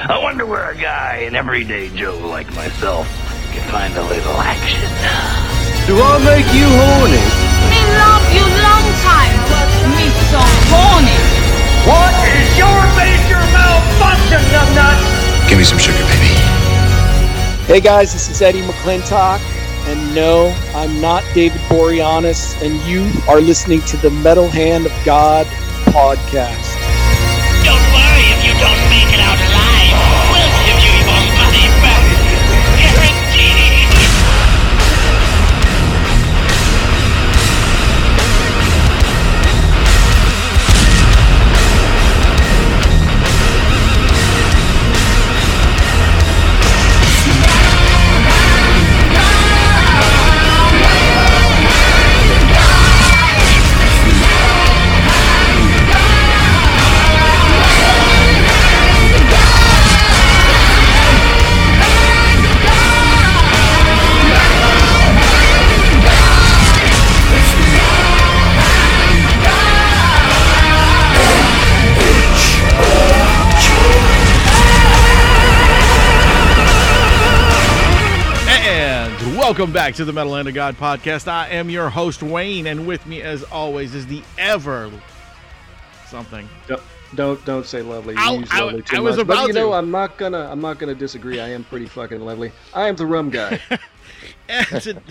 I wonder where a guy, an everyday Joe like myself, can find a little action. Do I make you horny? Me love you long time, but me so horny. What is your major malfunction, numbnuts? Give me some sugar, baby. Hey guys, this is Eddie McClintock, and no, I'm not David Boreanaz, and you are listening to the Metal Hand of God podcast. Don't worry if you don't make it out alive. Welcome back to the Metal Hand of God podcast. I am your host, Wayne, and with me, as always, is the ever something. Don't don't, don't say lovely. You use I- lovely too I was much. about but you know. I'm not gonna I'm not gonna disagree. I am pretty fucking lovely. I am the rum guy. And, to-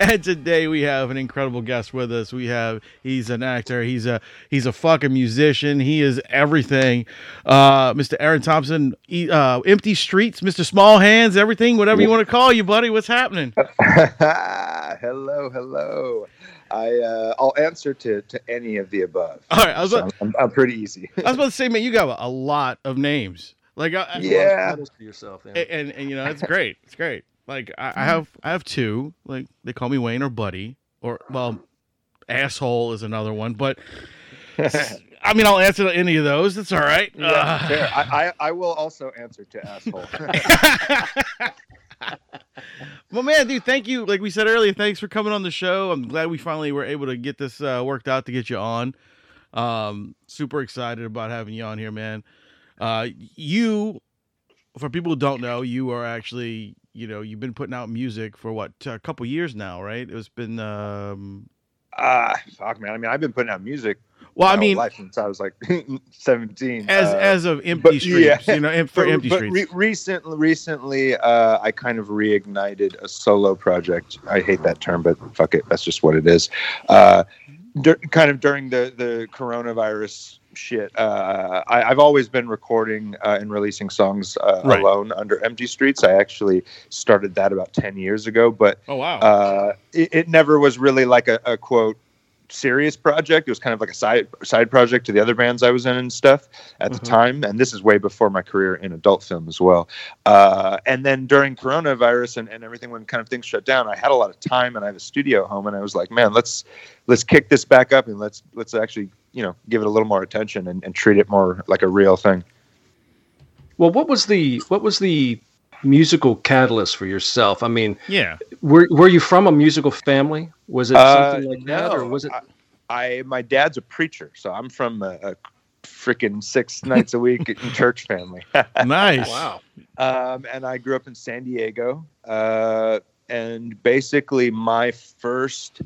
and today we have an incredible guest with us. We have he's an actor. He's a he's a fucking musician. He is everything. Uh, Mr. Aaron Thompson, he- uh, Empty Streets, Mr. Small Hands, everything, whatever you want to call you, buddy. What's happening? hello, hello. I uh, I'll answer to to any of the above. All right, I was So about, I'm, I'm pretty easy. I was about to say, man, you got a lot of names. Like, I, I- Yeah. Titles for yourself. Yeah. and, and, and, you know it's great it's great like I, I have i have two. Like they call me wayne or buddy or well asshole is another one but i mean i'll answer to any of those. That's all right. Yeah, Uh, fair. I, I I will also answer to asshole. well man dude thank you. Like we said earlier thanks for coming on the show. I'm glad we finally were able to get this uh, worked out to get you on. Um super excited about having you on here man. Uh you for people who don't know you are actually you know you've been putting out music for what a couple years now right it's been um Ah, fuck, man. I mean, I've been putting out music. well my i mean life since I was like 17. as Uh, as of empty but, streets yeah. you know em- for but- empty but streets Re- recently, recently, uh, I kind of reignited a solo project. I hate that term, but fuck it, that's just what it is. Uh, dur- kind of during the the coronavirus shit, uh, I, I've always been recording uh, and releasing songs uh, Right. alone under Empty Streets. I actually started that about ten years ago, but oh wow uh, it, it never was really like a, a quote serious project. It was kind of like a side side project to the other bands I was in and stuff at the Mhm. time. And this is way before my career in adult film as well. Uh, and then during coronavirus and, and everything, when kind of things shut down, I had a lot of time and I have a studio at home, and I was like, man, let's let's kick this back up and let's let's actually you know give it a little more attention and, and treat it more like a real thing. Well, what was the what was the musical catalyst for yourself? I mean, yeah were were you from a musical family? Was it Uh, something like that, or was it? I, I my dad's a preacher, so I'm from a, a freaking six nights a week in church family. nice Wow. um, and I grew up in San Diego. Uh, and basically, my first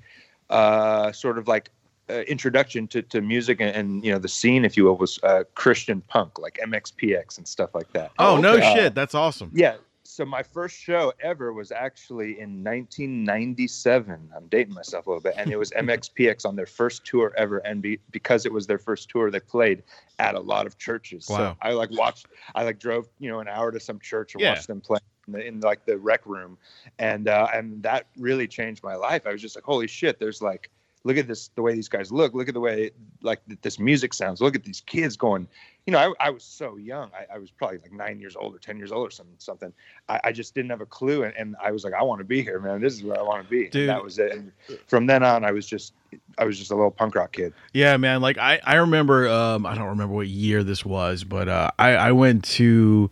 uh, sort of like uh, introduction to, to music and, and you know the scene, if you will, was uh, Christian punk, like MXPX and stuff like that. oh no okay. shit that's awesome Yeah. So my first show ever was actually in 1997. I'm dating myself a little bit, and it was MXPX on their first tour ever. And be, because it was their first tour, they played at a lot of churches. Wow. So I like watched. I like drove you know an hour to some church and Yeah. watched them play in, the, in like the rec room, and uh, and that really changed my life. I was just like, holy shit! There's like. Look at this, the way these guys look. Look at the way, like, this music sounds. Look at these kids going. You know, I, I was so young. I, I was probably like nine years old or 10 years old or something. something I, I just didn't have a clue, and, and I was like, I want to be here, man. This is where I want to be. Dude. And that was it. And from then on, I was just, I was just a little punk rock kid. Yeah, man. Like I, I remember. Um, I don't remember what year this was, but uh, I, I went to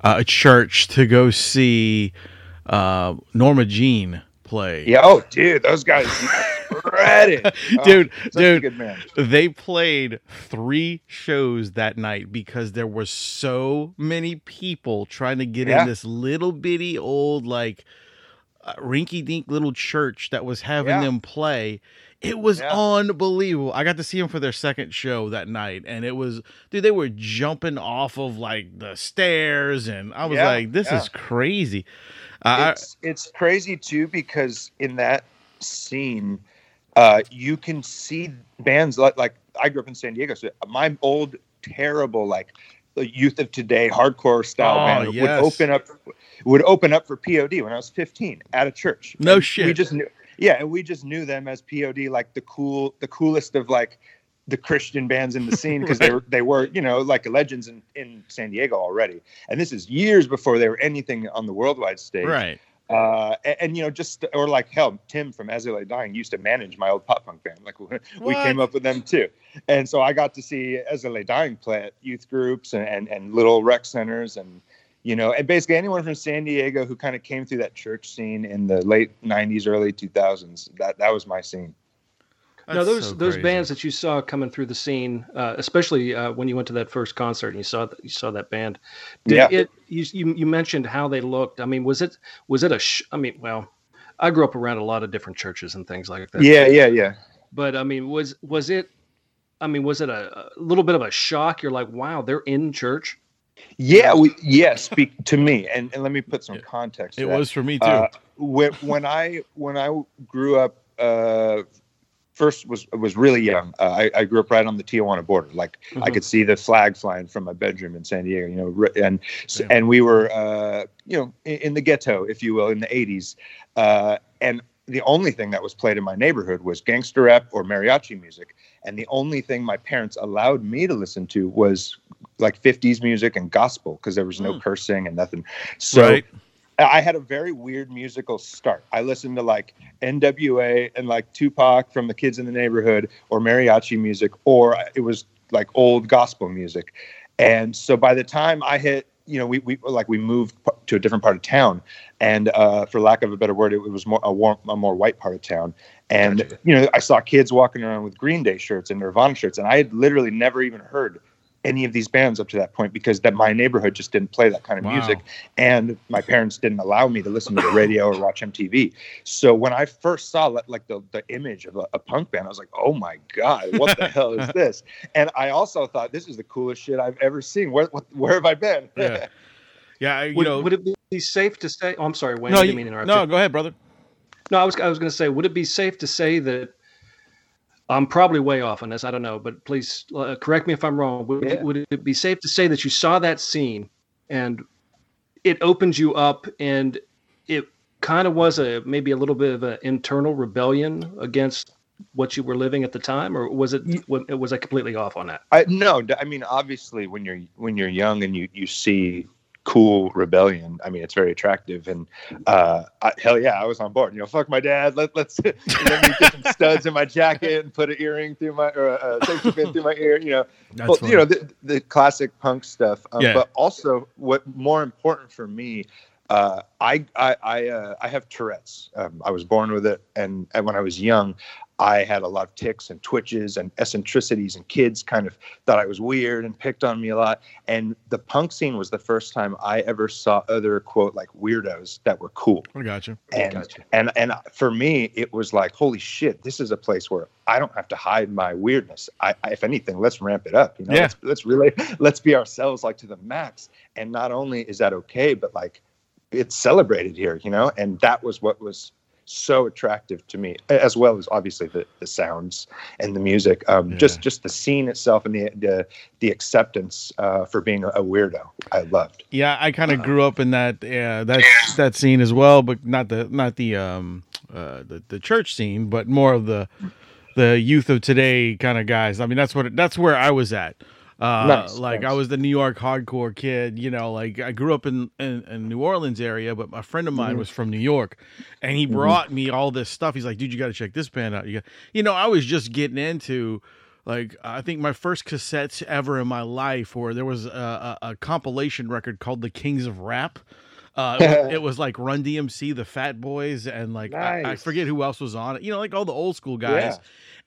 uh, a church to go see uh, Norma Jean play. Yeah. Oh, dude, those guys. Shredded. Oh, dude, such a dude. good. They played three shows that night because there were so many people trying to get Yeah. in this little bitty old like uh, rinky dink little church that was having Yeah. them play. It was Yeah. unbelievable. I got to see them for their second show that night, and it was dude. They were jumping off of like the stairs, and I was Yeah, like, "This yeah. is crazy." Uh, it's it's crazy too because in that scene, uh, you can see bands like like I grew up in San Diego, so my old terrible like the youth of today hardcore style Oh, band yes. would open up would open up for POD when I was 15 at a church. No And shit. We just knew, yeah, and we just knew them as POD, like the cool, the coolest of like the Christian bands in the scene because they were they were you know like legends in in San Diego already, and this is years before they were anything on the worldwide stage right. Uh, and, and, you know, just or like hell, Tim from As I Lay Dying used to manage my old pop punk band. Like we What? came up with them too, and so I got to see As I Lay Dying play at youth groups and, and and little rec centers, and you know, and basically anyone from San Diego who kind of came through that church scene in the late '90s, early 2000s. That that was my scene. Now That's those so those bands that you saw coming through the scene, uh, especially uh, when you went to that first concert and you saw that you saw that band. Did Yeah. it? You, you you mentioned how they looked. I mean, was it was it a? Sh- I mean, well, I grew up around a lot of different churches and things like that. Yeah, yeah, yeah. But I mean, was was it? I mean, was it a, a little bit of a shock? You're like, wow, they're in church. Yeah, we, yeah. Speak to me, and, and let me put some It- context. to It that. was for me too. Uh, when, when I when I grew up, uh, first was was really young. Uh, I, I grew up right on the Tijuana border. Like I Mhm. could see the flag flying from my bedroom in San Diego. You know, and Yeah. and we were uh, you know in, in the ghetto, if you will, in the '80s. Uh, and the only thing that was played in my neighborhood was gangster rap or mariachi music. And the only thing my parents allowed me to listen to was like 50s music and gospel because there was no Mm. cursing and nothing. So right. I had a very weird musical start. I listened to like NWA and like Tupac from the Kids in the Neighborhood or mariachi music, or it was like old gospel music. And so by the time I hit, you know, we, we like we moved to a different part of town, and uh, for lack of a better word, it, was more a, warm, a more white part of town. And you know, I saw kids walking around with Green Day shirts and Nirvana shirts, and I had literally never even heard any of these bands up to that point because that my neighborhood just didn't play that kind of Wow. music and my parents didn't allow me to listen to the radio or watch MTV. So when I first saw like, like the, the image of a, a punk band, I was like, oh my God, what the hell is this? And I also thought this is the coolest shit I've ever seen. Where, what, where have I been? Yeah. Yeah, you Would, know. would it be safe to say? Oh, I'm sorry, Wayne. no, I didn't mean to interrupt no, you. go ahead, brother. No, I was I was going to say, would it be safe to say that I'm probably way off on this? I don't know, but please uh, correct me if I'm wrong. Would, Yeah. would it be safe to say that you saw that scene and it opens you up and it kind of was a maybe a little bit of an internal rebellion against what you were living at the time, or was it was I completely off on that? I, no, I mean, obviously, when you're when you're young and you you see cool rebellion, I mean, it's very attractive. And uh, I, hell yeah, I was on board. You know, fuck my dad. Let let's let me get some studs in my jacket and put an earring through my or a safety pin through my ear. You know, That's well, funny. you know the, the classic punk stuff. Um, Yeah. But also, what more important for me, uh, I I I, uh, I have Tourette's. Um, I was born with it, and, and when I was young, I had a lot of tics and twitches and eccentricities, and kids kind of thought I was weird and picked on me a lot. And the punk scene was the first time I ever saw other quote like weirdos that were cool. I got you. And Gotcha. and and for me, it was like, holy shit, this is a place where I don't have to hide my weirdness. I, I if anything, let's ramp it up. You know, Yeah. let's let's really let's be ourselves like to the max. And not only is that okay, but like it's celebrated here, you know. And that was what was so attractive to me, as well as obviously the, the sounds and the music. Um, Yeah. Just just the scene itself and the the, the acceptance uh, for being a, a weirdo. I loved. Yeah, I kind of grew up in that uh, that that scene as well, but not the not the um uh the, the church scene, but more of the the youth of today kind of guys. I mean, that's what that's where I was at. Uh, Nice, like I was the New York hardcore kid, you know. Like I grew up in in, in New Orleans area, but a friend of mine Mm-hmm. was from New York, and he brought me all this stuff. He's like, "Dude, you got to check this band out." You got, you know, I was just getting into like I think my first cassettes ever in my life, where there was a, a, a compilation record called "The Kings of Rap." Uh, it, was, it was like Run DMC, the Fat Boys, and like I, I forget who else was on it. You know, like all the old school guys. Yeah.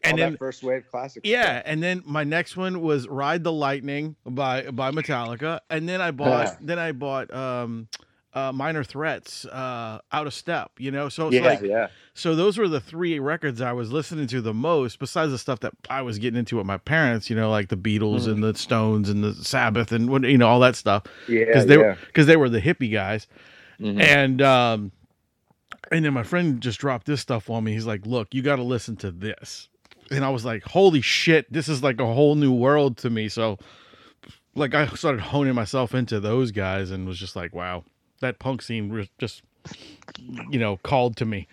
And All then first wave classic. yeah, stuff. and then my next one was Ride the Lightning by by Metallica, and then I bought then I bought um uh Minor Threats, uh Out of Step, you know. So it's yeah, like yeah. so those were the three records I was listening to the most, besides the stuff that I was getting into with my parents, you know, like the Beatles and the Stones and the Sabbath and what you know, all that stuff. Yeah, Because they yeah. were because they were the hippie guys. Mhm. And um and then my friend just dropped this stuff on me. He's like, Look, you gotta listen to this. And I was like, Holy shit, this is like a whole new world to me. So like I started honing myself into those guys and was just like, wow, that punk scene was just you know, called to me.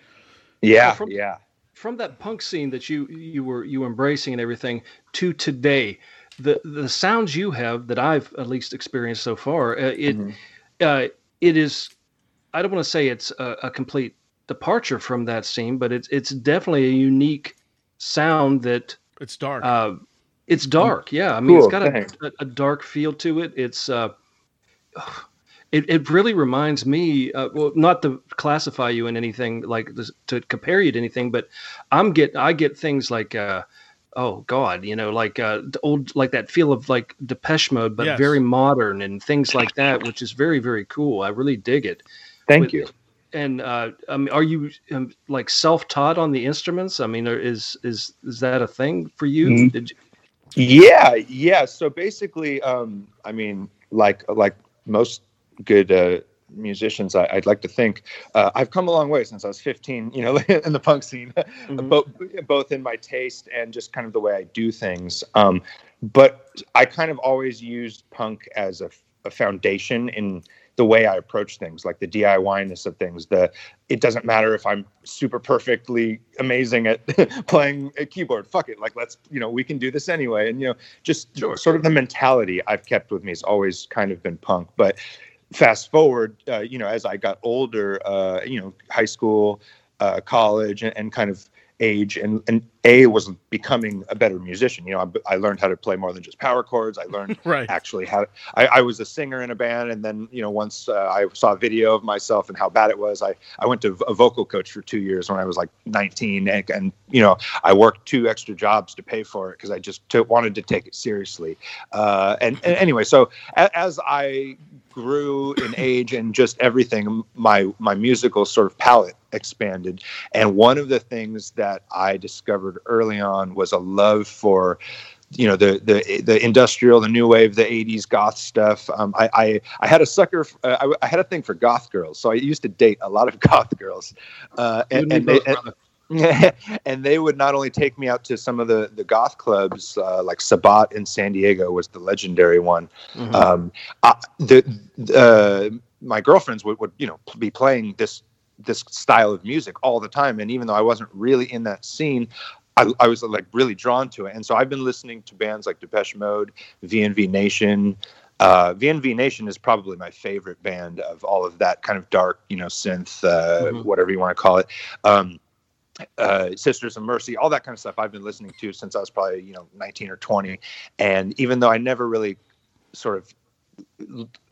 yeah, from- yeah. from that punk scene that you you were you embracing and everything to today the the sounds you have that i've at least experienced so far uh, it Mhm. uh, it is i don't want to say it's a, a complete departure from that scene but it's it's definitely a unique sound that It's dark. uh, it's dark yeah i mean Cool, it's got a, a, a dark feel to it it's uh it, it really reminds me uh, well not to classify you in anything like this, to compare you to anything but i'm get i get things like uh oh god you know like uh old like that feel of like depeche mode but Yes. very modern and things like that which is very very cool i really dig it Thank With- you. and uh i mean are you um, like self-taught on the instruments i mean are- is is is that a thing for you Mhm. Did you Yeah, yeah. So basically, um, I mean, like like most good uh, musicians, I, I'd like to think uh, I've come a long way since I was 15. You know, in the punk scene, Mhm. both both in my taste and just kind of the way I do things. Um, but I kind of always used punk as a, a foundation in the way I approach things, like the DIY-ness of things. The it doesn't matter if I'm super perfectly amazing at playing a keyboard. Fuck it, like let's you know we can do this anyway. And you know just sort of the mentality I've kept with me has always kind of been punk. But fast forward, uh, you know, as I got older, uh, you know, high school, uh, college, and, and kind of age, and and a was becoming a better musician. You know, I, I learned how to play more than just power chords. I learned right. actually how I, I was a singer in a band and then you know once uh, i saw a video of myself and how bad it was i, I went to a vocal coach for two years when i was like 19 and, and you know i worked two extra jobs to pay for it because i just took, wanted to take it seriously uh, and, and anyway so a, as i grew in age and just everything my my musical sort of palette expanded and one of the things that i discovered early on was a love for you know the the the industrial, the new wave, the '80s goth stuff. Um, I, I I had a sucker. Uh, I, I had a thing for goth girls, so I used to date a lot of goth girls, uh, and, and they, and, and they would not only take me out to some of the the goth clubs, uh, like Sabat in San Diego was the legendary one. Mhm. Um, I, the uh, my girlfriends would, would you know be playing this this style of music all the time, and even though I wasn't really in that scene, I, I was like really drawn to it. And so I've been listening to bands like Depeche Mode, VNV Nation. Uh, VNV Nation is probably my favorite band of all of that kind of dark, you know, synth, uh, Mhm. whatever you want to call it. Um, uh, Sisters of Mercy, all that kind of stuff I've been listening to since I was probably, you know, 19 or 20. And even though I never really sort of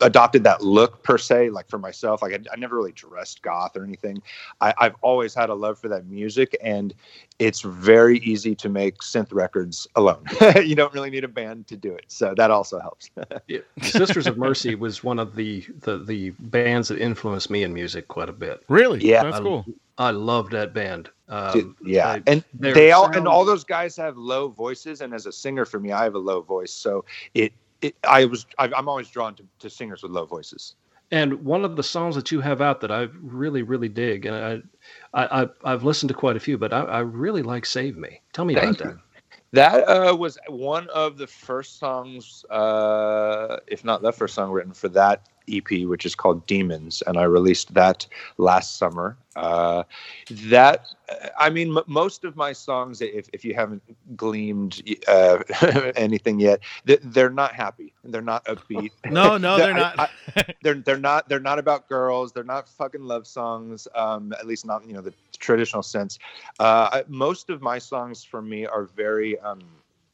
adopted that look per se, like for myself, like I, I never really dressed goth or anything. I, I've always had a love for that music, and it's very easy to make synth records alone. you don't really need a band to do it, so that also helps. Yeah. Sisters of Mercy was one of the, the the bands that influenced me in music quite a bit. Really? Yeah. That's I- cool. I loved that band. Um, Dude, yeah, they- and they all sound- and all those guys have low voices, and as a singer, for me, I have a low voice, so it. It, I was I, I'm always drawn to, to singers with low voices. And one of the songs that you have out that I really, really dig, and I, I, I I've listened to quite a few, but I, I really like "Save Me." Tell me Thank about that. That uh, was one of the first songs, uh, if not the first song written for that EP, which is called Demons, and I released that last summer. Uh, that, I mean, m- most of my songs, if, if you haven't gleamed uh, anything yet, th- they're not happy. They're not upbeat. No, no, they're I- not. I- they're they're not they're not about girls. They're not fucking love songs. Um, at least not you know the traditional sense. Uh, I- most of my songs for me are very um,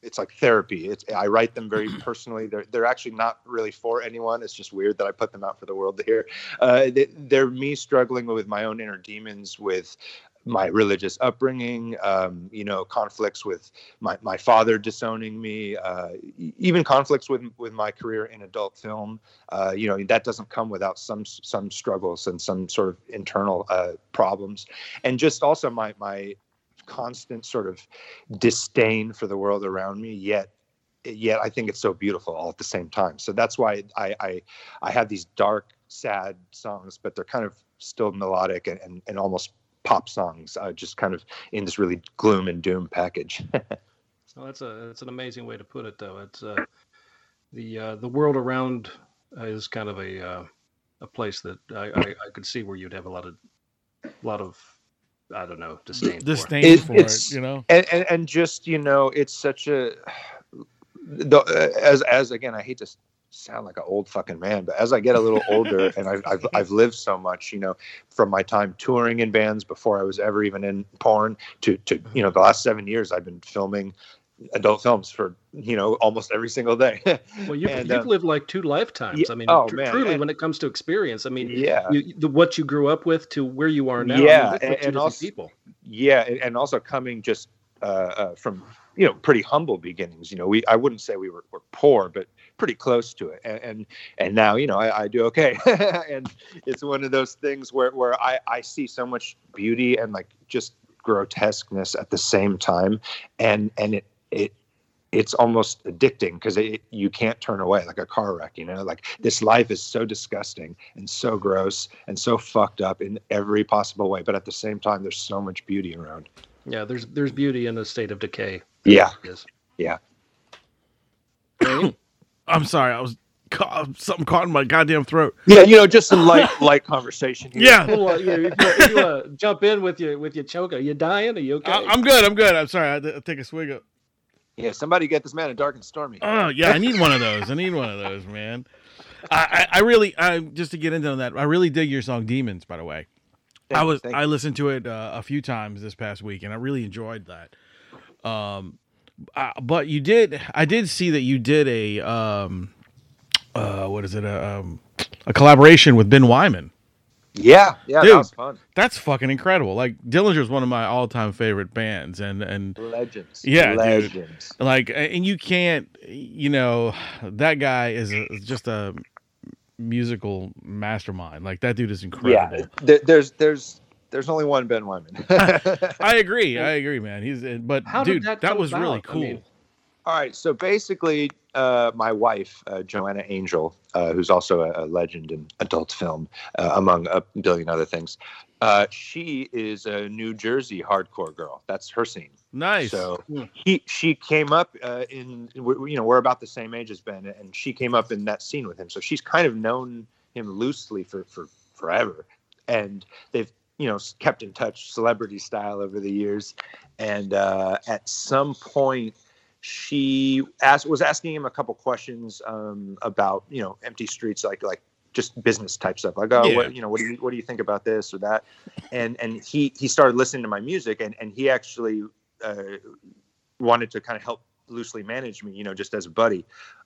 it's like therapy. It's I write them very personally. They're they're actually not really for anyone. It's just weird that I put them out for the world to hear. Uh, they, they're me struggling with my own inner demons, with my religious upbringing, um, you know, conflicts with my, my father disowning me, uh, even conflicts with with my career in adult film. Uh, you know, that doesn't come without some some struggles and some sort of internal uh, problems, and just also my my constant sort of disdain for the world around me. Yet yet I think it's so beautiful all at the same time. So that's why I I, I have these dark, sad songs, but they're kind of still melodic and, and, and almost pop songs, uh, just kind of in this really gloom and doom package. Well, that's a that's an amazing way to put it, though. It's uh, the uh, the world around uh, is kind of a uh, a place that I, I, I could see where you'd have a lot of a lot of I don't know disdain. for. Disdain It- for it, you know. and, and and just you know, it's such a the, uh, as as again, I hate to sound like an old fucking man, but as I get a little older and I've, I've I've lived so much, you know, from my time touring in bands before I was ever even in porn to to you know the last seven years I've been filming adult films for you know almost every single day. Well, you, And, you've um, lived like two lifetimes. yeah, I mean, oh, tr- truly, and- when it comes to experience, I mean, yeah, you, the, what you grew up with to where you are now. I mean, Yeah, and- and also- people. yeah and, and also coming just uh, uh, from you know pretty humble beginnings you know we i wouldn't say we were, were poor but pretty close to it and and, and now you know I, I do okay and it's one of those things where, where I, I see so much beauty and like just grotesqueness at the same time and and it it it's almost addicting because it, you can't turn away like a car wreck you know like this life is so disgusting and so gross and so fucked up in every possible way but at the same time there's so much beauty around Yeah, there's there's beauty in a state of decay. yeah Yes. Yeah. I'm sorry, I was caught, something caught in my goddamn throat. yeah you know just a light light conversation here. Yeah, Well, yeah, if you, you uh, jump in with your with your choke, are you dying? Are you okay? I, I'm good. I'm good. I'm sorry. I had to take a swig of. Yeah somebody get this man a dark and stormy Oh yeah, I need one of those. I need one of those, man. I, I, I really, I just to get into that, I really dig your song "Demons." By the way, Thank I was thank I listened to it uh, a few times this past week, and I really enjoyed that. Um, uh, but you did, I did see that you did a um, uh, what is it, a, um, a collaboration with Ben Weinman. Yeah yeah Dude. that was fun That's fucking incredible. Like Dillinger is one of my all-time favorite bands, and and legends Yeah, dude. legends like and you can't you know that guy is, a, just a musical mastermind like that dude is incredible yeah there, there's there's there's only one ben weinman i agree i agree man he's but How dude that that, come was really about? I cool mean- All right. So basically, uh, my wife, uh, Joanna Angel, uh, who's also a, a legend in adult film, uh, among a billion other things, uh, she is a New Jersey hardcore girl. That's her scene. nice So Hmm. he she came up uh, in we- you know we're about the same age as Ben, and she came up in that scene with him. So she's kind of known him loosely for for forever, and they've you know kept in touch celebrity style over the years. And uh, at some point, she asked was asking him a couple questions um, about you know empty streets, like like just business type stuff like oh Yeah. what you know what do you what do you think about this or that and and he he started listening to my music and and he actually uh, wanted to kind of help loosely manage me, you know, just as a buddy,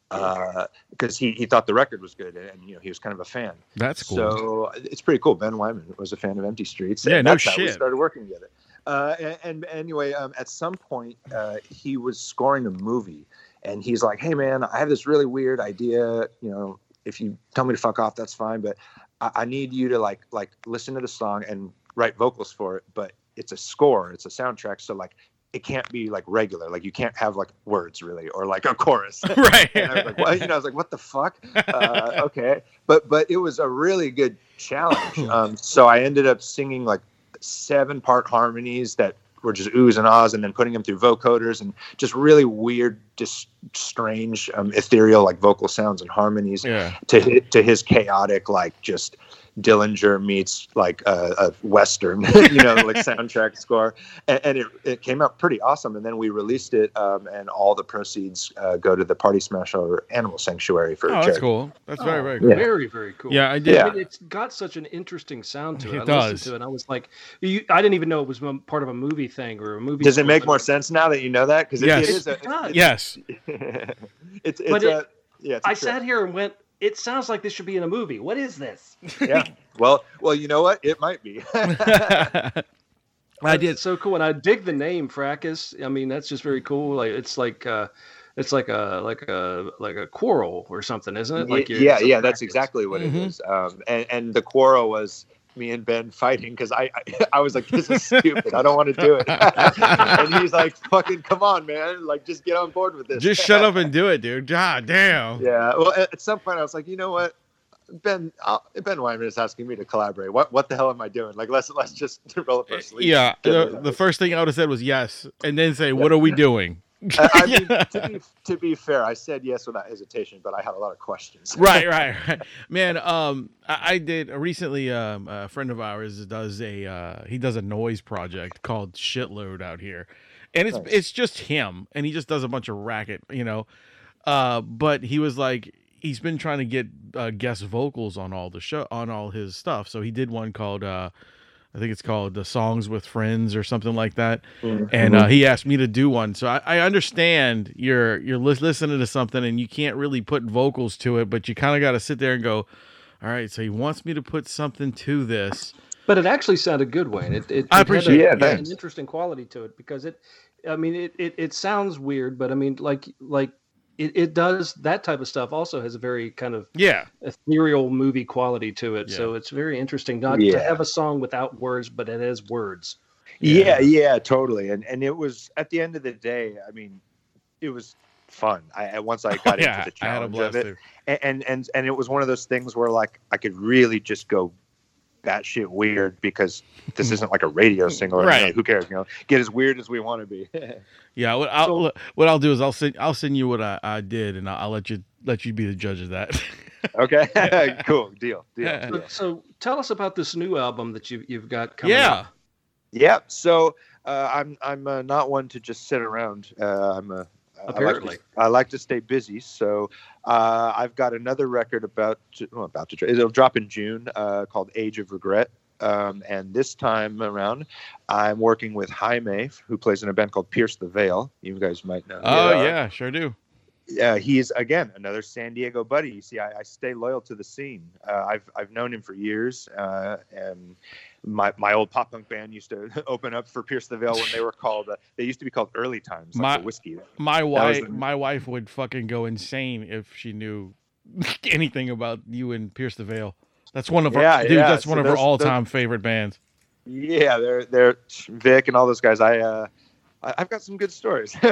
because he, he thought the record was good and you know he was kind of a fan. that's cool So it's pretty cool. Ben Weinman was a fan of Empty Streets. Yeah, and no that's how we shit. started working together. Uh, and, and anyway, um, at some point, uh, he was scoring a movie, and he's like, "Hey, man, I have this really weird idea. You know, if you tell me to fuck off, that's fine, but I, I need you to like like listen to the song and write vocals for it. But it's a score, it's a soundtrack, so like." It can't be like regular, like you can't have like words really, or like a chorus. right and I was like, what? You know, I was like, what the fuck? Uh, okay, but but it was a really good challenge. Um, so I ended up singing like seven part harmonies that were just oohs and ahs, and then putting them through vocoders and just really weird, just strange, um, ethereal like vocal sounds and harmonies yeah. to to his chaotic like just Dillinger meets like a, a western, you know, like soundtrack score, and, and it, it came out pretty awesome. And then we released it, um, and all the proceeds uh, go to the Party Smasher Animal Sanctuary for Oh, that's charity. cool. That's very Oh, very cool. Yeah. Very, very cool. Yeah, I did. Yeah. I mean, it's got such an interesting sound to it. It I does. listened to it and I was like, you, I didn't even know it was part of a movie thing or a movie. Does it make more sense now that you know that? Because Yes. it is a, It does. Yes. it's it's But a yeah. It's a I trip. sat here and went, it sounds like this should be in a movie. What is this? yeah. Well, well, you know what? It might be. I did. So cool, and I dig the name Fracas. I mean, that's just very cool. Like it's like uh, it's like a like a like a quarrel or something, isn't it? Like you're- yeah, it's a yeah, that's exactly what Mhm. it is. Um, and and the quarrel was me and Ben fighting because I, I I was like, this is stupid. I don't want to do it. and he's like, fucking come on, man. Like, just get on board with this. Just shut up and do it, dude. God damn. Yeah. Well, at, some point, I was like, you know what? Ben i Ben Weinman is asking me to collaborate. What what the hell am I doing? Like let's let's just roll up our sleeves. Yeah. The, the first thing I would have said was yes, and then say, "What are we doing?" I, mean, to be to be fair, I said yes without hesitation, but I had a lot of questions. right, right, right. Man, um, I, I did recently. Um, a friend of ours does a uh, he does a noise project called Shitload out here, and it's Nice. it's just him, and he just does a bunch of racket, you know. Uh, but he was like, he's been trying to get uh, guest vocals on all the show on all his stuff, so he did one called. Uh, I think it's called the songs with friends or something like that. And uh, he asked me to do one. So I, I understand you're you're lis- listening to something and you can't really put vocals to it, but you kind of got to sit there and go, all right. So he wants me to put something to this. But it actually sounded good, Wayne. It, it, I it had appreciate a- it. Yeah, an interesting quality to it because it, I mean, it, it, it sounds weird, but I mean, like like it, it does that type of stuff. Also has a very kind of Yeah, ethereal movie quality to it. Yeah. So it's very interesting not to have a song without words, but it has words. Yeah, yeah, totally. And and it was at the end of the day, I mean, it was fun. I I- once I got Oh, yeah. into the I challenge of it, and, and and and it was one of those things where like I could really just go batshit weird because this isn't like a radio single. Right. you know, who cares? You know, get as weird as we want to be. Yeah. What I'll So- what I'll do is I'll send I'll send you what I, I did and I'll, I'll let you let you be the judge of that. okay, cool, deal, deal. Yeah. deal. So, so tell us about this new album that you you've got coming. yeah. up. Yeah. So uh, I'm I'm uh, not one to just sit around. Uh, I'm a Apparently. I like, to, I like to stay busy. So uh, I've got another record about to, well, about to it'll drop in June uh, called Age of Regret. Um, and this time around, I'm working with Jaime, who plays in a band called Pierce the Veil. You guys might know. Oh yeah, sure do. Uh, he's again another San Diego buddy. You see, I, I stay loyal to the scene. Uh, I've I've known him for years, uh, and my my old pop punk band used to open up for Pierce the Veil when they were called. Uh, they used to be called Early Times, like My- the whiskey. My wife, the- my wife would fucking go insane if she knew anything about you and Pierce the Veil. That's one of Yeah, dude. yeah, That's so one of her those- those- all-time favorite bands. Yeah, they're they're Vic and all those guys. I. Uh, I've got some good stories.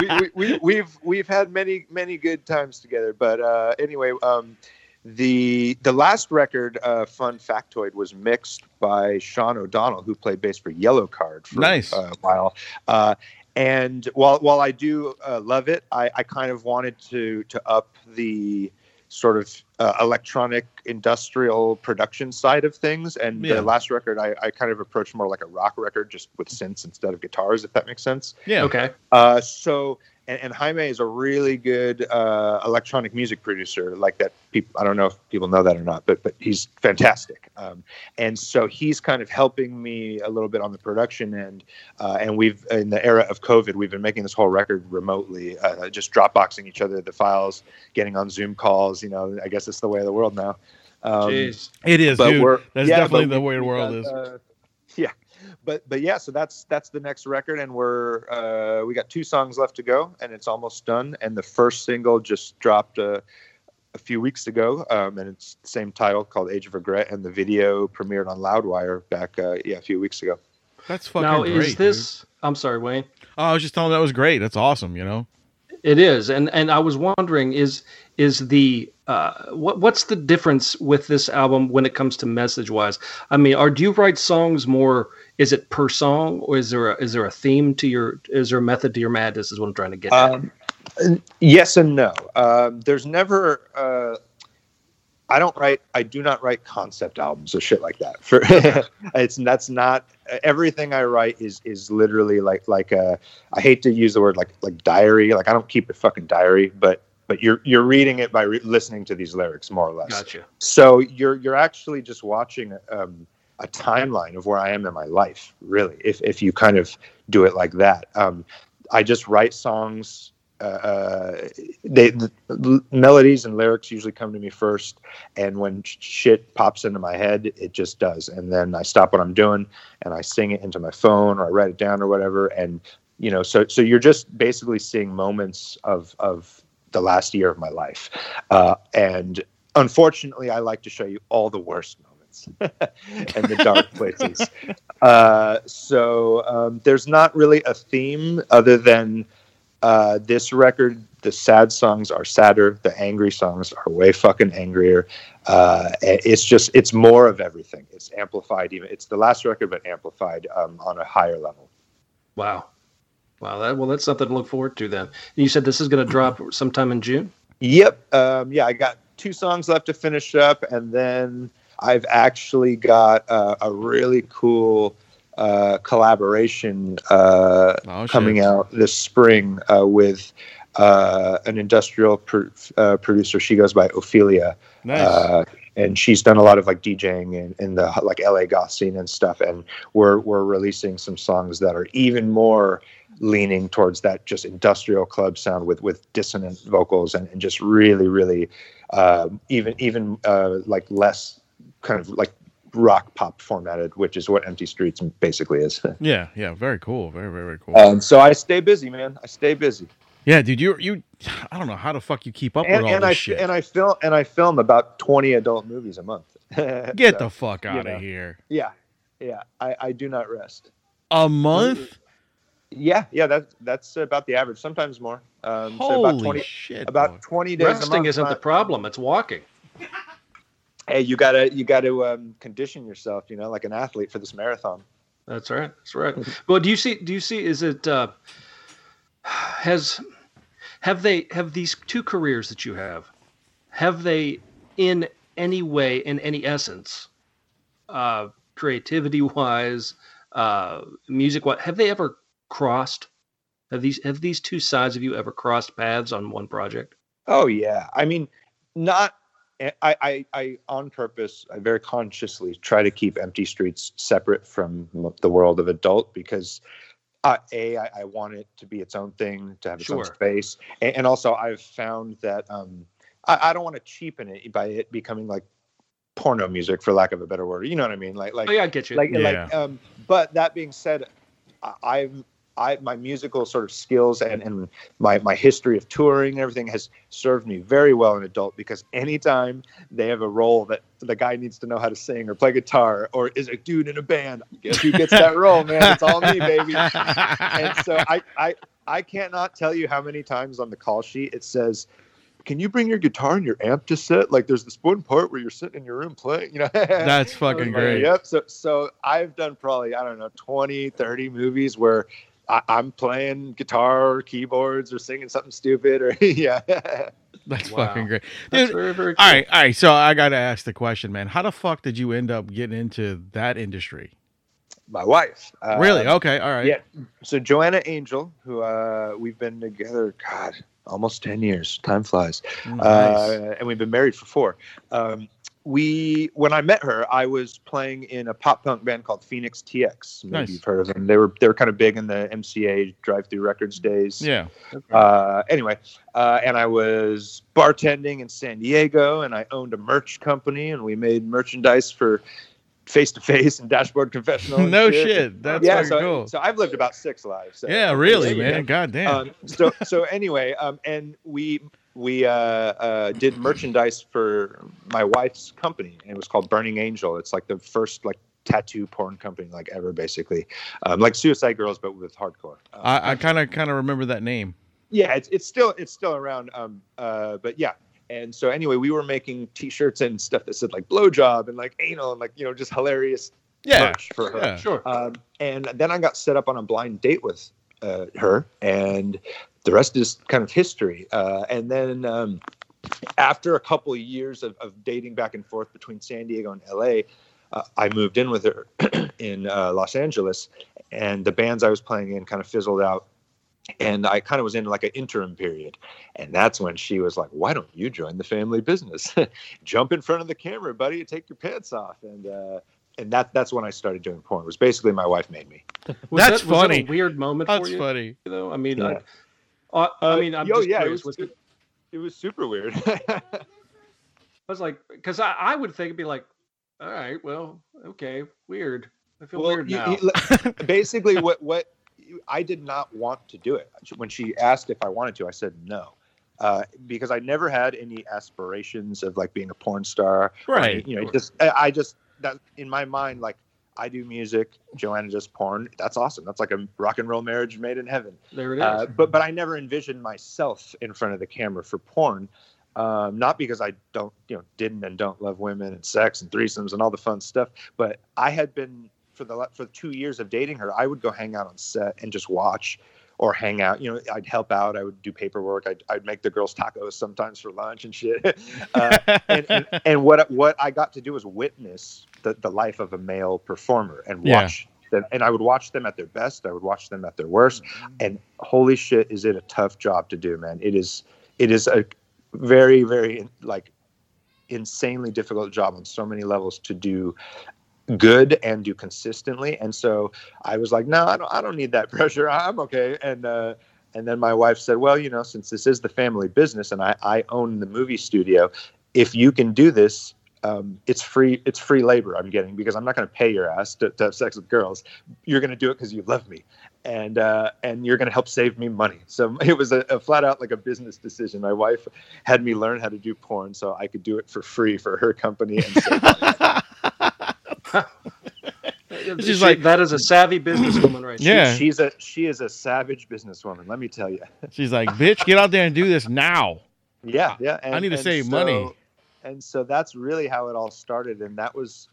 We, we, we, we've we've had many many good times together. But uh, anyway, um, the the last record, uh, "Fun Factoid," was mixed by Sean O'Donnell, who played bass for Yellowcard for Nice. a while. Uh, and while while I do uh, love it, I, I kind of wanted to to up the sort of uh, electronic industrial production side of things. And Yeah. the last record, I, I kind of approached more like a rock record, just with synths instead of guitars, if that makes sense. Yeah. Okay. Uh, so, and, and Jaime is a really good uh, electronic music producer. Like that, people. I don't know if people know that or not, but but he's fantastic. Um, and so he's kind of helping me a little bit on the production end. Uh, and we've in the era of COVID, we've been making this whole record remotely, uh, just Dropboxing each other the files, getting on Zoom calls. You know, I guess it's the way of the world now. Um, Jeez. It is, but dude. we're That's yeah, definitely but the way the world got, is. Yeah, but but yeah, so that's that's the next record, and we're uh, we got two songs left to go, and it's almost done. And the first single just dropped uh, a few weeks ago, um, and it's the same title called "Age of Regret," and the video premiered on Loudwire back uh, yeah a few weeks ago. That's fucking now great. is this? I'm sorry, Wayne. dude. Oh, I was just telling that was great. That's awesome. You know. It is, and and I was wondering is is the uh, what what's the difference with this album when it comes to message wise? I mean, are do you write songs more? Is it per song, or is there a, is there a theme to your? Is there a method to your madness? Is what I'm trying to get at. Um, yes and no. Um, there's never. Uh, I don't write. I do not write concept albums or shit like that. For it's that's not everything I write is is literally like like a. I hate to use the word like like diary. Like I don't keep a fucking diary, but but you're you're reading it by re- listening to these lyrics more or less. Gotcha. So you're you're actually just watching um, a timeline of where I am in my life, really. If if you kind of do it like that, um, I just write songs. Uh, they the l- melodies and lyrics usually come to me first, and when sh- shit pops into my head, it just does. And then I stop what I'm doing and I sing it into my phone or I write it down or whatever. And you know, so so you're just basically seeing moments of of the last year of my life, uh, and unfortunately, I like to show you all the worst moments and the dark places. Uh, so um, there's not really a theme other than uh, this record. The sad songs are sadder. The angry songs are way fucking angrier. Uh, it's just it's more of everything. It's amplified. Even it's the last record, but amplified um, on a higher level. Wow. Wow. That, well, that's something to look forward to then. You said this is going to drop sometime in June. Yep. Um, yeah, I got two songs left to finish up, and then I've actually got uh, a really cool uh, collaboration uh, Oh, coming out this spring uh, with uh, an industrial pro- uh, producer. She goes by Ophelia. Nice. Uh, and she's done a lot of like DJing in, in the like LA goth scene and stuff. And we're we're releasing some songs that are even more leaning towards that just industrial club sound with with dissonant vocals and, and just really really uh, even even uh, like less kind of like rock pop formatted, which is what Empty Streets basically is. yeah, yeah, very cool, very very very cool. um, so I stay busy, man. I stay busy. yeah, dude, you you, I don't know how the fuck you keep up and, with all and this I shit. and I film and I film about twenty adult movies a month. Get So, the fuck you out know. of here. yeah, yeah. I, I do not rest. A month? Yeah, yeah. That's that's about the average. Sometimes more. Um, so Holy about twenty shit! about boy. twenty days. a Resting month, isn't the problem. It's walking. Hey, you gotta you gotta um, condition yourself. You know, like an athlete for this marathon. That's right. That's right. Well, do you see? Do you see? Is it uh, has have they have these two careers that you have? Have they in any way, in any essence, uh, creativity wise, uh, music what have they ever crossed? Have these have these two sides of you ever crossed paths on one project? Oh yeah. I mean, not. I, I, I on purpose, I very consciously try to keep Empty Streets separate from the world of adult because, uh, a, I, I want it to be its own thing, to have its own space, and, and also I've found that um, I, I don't want to cheapen it by it becoming like porno music, for lack of a better word. You know what I mean? Like, like, Oh yeah, I get you. like, Yeah. like. Um, but that being said, I, I'm. I, my musical sort of skills and, and my, my history of touring and everything has served me very well in adult because anytime they have a role that the guy needs to know how to sing or play guitar or is a dude in a band, guess who gets that role, man? It's all me, baby. And so I, I, I cannot tell you how many times on the call sheet it says, can you bring your guitar and your amp to set? Like there's this one part where you're sitting in your room playing, you know? That's fucking great. Yep. So so I've done probably I don't know 20, 30 movies where I, I'm playing guitar or keyboards or singing something stupid or yeah. That's Wow. fucking great, That's dude. very very. Cool. All right, all right. So I gotta ask the question, man. How the fuck did you end up getting into that industry? My wife. Uh, really? Okay. All right. Yeah. So Joanna Angel, who uh, we've been together, God, almost ten years. Time flies. Nice. uh, and we've been married for four. Um, we when I met her, I was playing in a pop punk band called Phoenix TX. Maybe Nice. you've heard of them. They were they were kind of big in the MCA Drive Through Records days. yeah. Uh, anyway, uh, and I was bartending in San Diego, and I owned a merch company, and we made merchandise for Face to Face and Dashboard Confessional. and no shit. That's yeah, so, cool. so I've lived about six lives. So. yeah, really, Yeah, man. God damn. um, so so anyway, um, and we we uh, uh, did merchandise for my wife's company, and it was called Burning Angel. It's like the first like tattoo porn company like ever, basically, um, like Suicide Girls, but with hardcore. Um, I, kind of kind of remember that name. yeah, it's it's still it's still around. Um, uh, but yeah. And so anyway, we were making T-shirts and stuff that said like blowjob and like anal and like you know just hilarious Yeah. merch for her. Yeah. Sure. Um, and then I got set up on a blind date with uh, her, and the rest is kind of history. Uh, and then um, after a couple of years of, of dating back and forth between San Diego and LA, uh, I moved in with her in uh, Los Angeles, and the bands I was playing in kind of fizzled out. And I kind of was in like an interim period. And that's when she was like, Why don't you join the family business? Jump in front of the camera, buddy, and take your pants off. And, uh, and that, that's when I started doing porn. It was basically my wife made me. Was That's that, was that funny. a weird moment That's for you? funny. Though I mean, Yeah. I, I, I mean, I'm yo, just yeah, it was, Was it, it was super weird. I was like, because I, I would think it'd be like, all right, well, okay, weird. I feel weird you- now. you- basically, what what I did not want to do it. When she asked if I wanted to, I said no, uh, because I never had any aspirations of like being a porn star. or Right. You know, it just I I just that in my mind, like I do music, Joanna does porn. That's awesome. That's like a rock and roll marriage made in heaven. there it is. Uh, but but I never envisioned myself in front of the camera for porn. Um, not because I don't, you know, didn't and don't love women and sex and threesomes and all the fun stuff, but I had been for the for two years of dating her. I would go hang out on set and just watch or hang out. You know, I'd help out. I would do paperwork. I'd, I'd make the girls tacos sometimes for lunch and shit. uh, and, and, and what what I got to do was witness the, the life of a male performer and Yeah. watch them. And I would watch them at their best. I would watch them at their worst. And holy shit, is it a tough job to do, man? It is. It is a very, very like insanely difficult job on so many levels to do good and do consistently. And so I was like, no, I don't, I don't need that pressure. I'm okay. And, uh, and then my wife said, well, you know, since this is the family business and I, I own the movie studio, if you can do this, um, it's free. It's free labor I'm getting because I'm not going to pay your ass to, to have sex with girls. You're going to do it because you love me, and uh, and you're going to help save me money. So it was a, a flat out like a business decision. My wife had me learn how to do porn so I could do it for free for her company. And money. She's she's like- that is a savvy businesswoman, right? there. Yeah. she's a she is a savage businesswoman. Let me tell you. She's like, bitch, get out there and do this now. Yeah, yeah. I need to save so- money. And so that's really how it all started. And that was,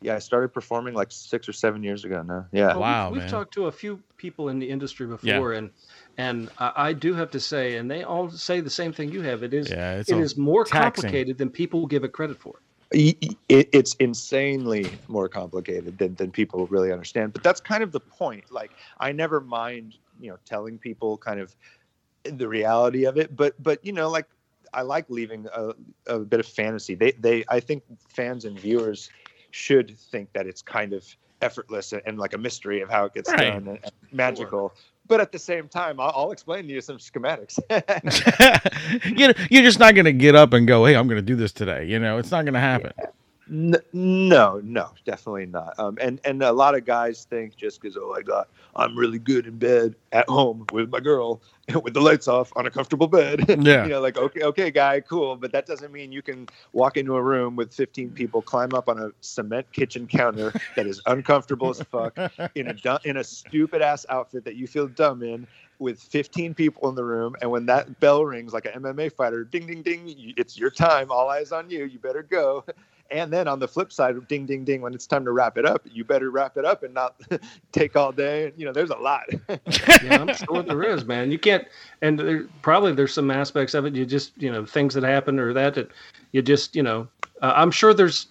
yeah, I started performing like six or seven years ago now. Yeah. Well, Wow, we've, we've talked to a few people in the industry Yeah. before, and and I, I do have to say, and they all say the same thing you have. It is Yeah, it's it more taxing. complicated than people give it credit for. Y- y- it, it's insanely more complicated than, than people really understand. But that's kind of the point. Like i never mind you know telling people kind of the reality of it. But but you know like i like leaving a, a bit of fantasy. They they i think fans and viewers should think that it's kind of effortless and, and like a mystery of how it gets Right. done and, and magical but at the same time i'll, I'll explain to you some schematics you know, you're just not gonna get up and go, hey, I'm gonna do this today. You know, it's not gonna happen. N- no, no, definitely not. Um, and and a lot of guys think just because oh I got I'm really good in bed at home with my girl with the lights off on a comfortable bed. Yeah. you know, like okay, okay, guy, cool, but that doesn't mean you can walk into a room with 15 people, climb up on a cement kitchen counter that is uncomfortable as fuck in a du- in a stupid ass outfit that you feel dumb in. With 15 people in the room, and when that bell rings like an MMA fighter, ding, ding, ding, it's your time. All eyes on you. You better go. And then on the flip side, ding, ding, ding, when it's time to wrap it up, you better wrap it up and not take all day. You know, there's a lot. Yeah, I'm sure there is, man. You can't, and there, probably there's some aspects of it. You just, you know, things that happen or that that you just, you know, uh, I'm sure there's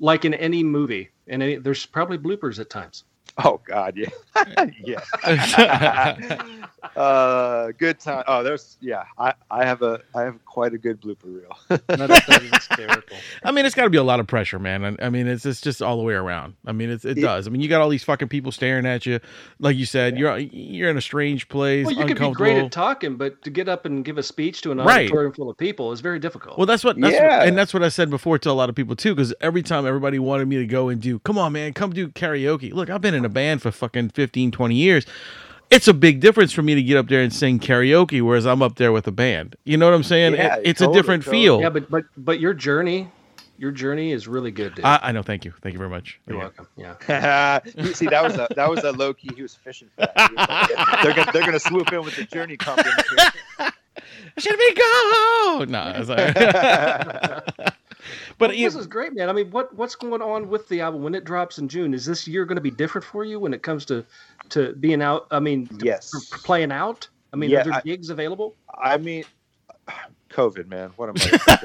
like in any movie, and there's probably bloopers at times. Oh God, yeah, yeah. uh, good time. Oh, there's yeah. I I have a I have quite a good blooper reel. That, that is. I mean, it's got to be a lot of pressure, man. I, I mean, it's it's just all the way around. I mean, it's, it Yeah. does. I mean, you got all these fucking people staring at you, like you said. You're you're in a strange place, Well, you could be great at talking, but to get up and give a speech to an Right. auditorium full of people is very difficult. Well, that's what, that's Yeah. what, and that's what I said before to a lot of people too. Because every time everybody wanted me to go and do, come on, man, come do karaoke. Look, I've been in a band for fucking 15, 20 years. It's a big difference for me to get up there and sing karaoke, whereas I'm up there with a band. You know what I'm saying? Yeah, It- it's totally, a different totally. feel. yeah, but but but your journey, your journey is really good, dude. I, I know. Thank you. Thank you very much. You're Yeah. welcome. Yeah. You See, that was a that was a low key. He was fishing for that. Like, they're gonna they're gonna swoop in with the journey compliment. Should we go? No, it's like, but Well, this is great, man. I mean, what what's going on with the album when it drops in June? Is this year going to be different for you when it comes to to being out? I mean, to- Yes. for playing out. I mean, Yeah, are there I- gigs available? I mean, COVID, man. What am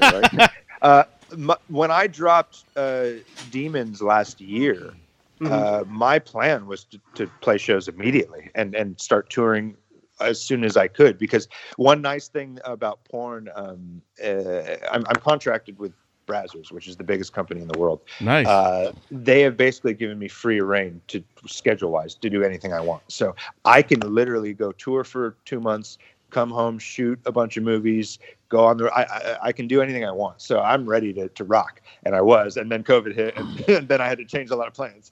I? right? uh, my, when I dropped uh, Demons last year, Mhm. uh, my plan was to, to play shows immediately and and start touring as soon as I could. Because one nice thing about porn, um, uh, I'm, I'm contracted with Brazzers, which is the biggest company in the world. Nice. Uh, they have basically given me free reign to schedule wise to do anything I want. So I can literally go tour for two months, come home, shoot a bunch of movies, go on the. I I, I can do anything I want. So I'm ready to to rock, and I was. And then COVID hit, and, and then I had to change a lot of plans.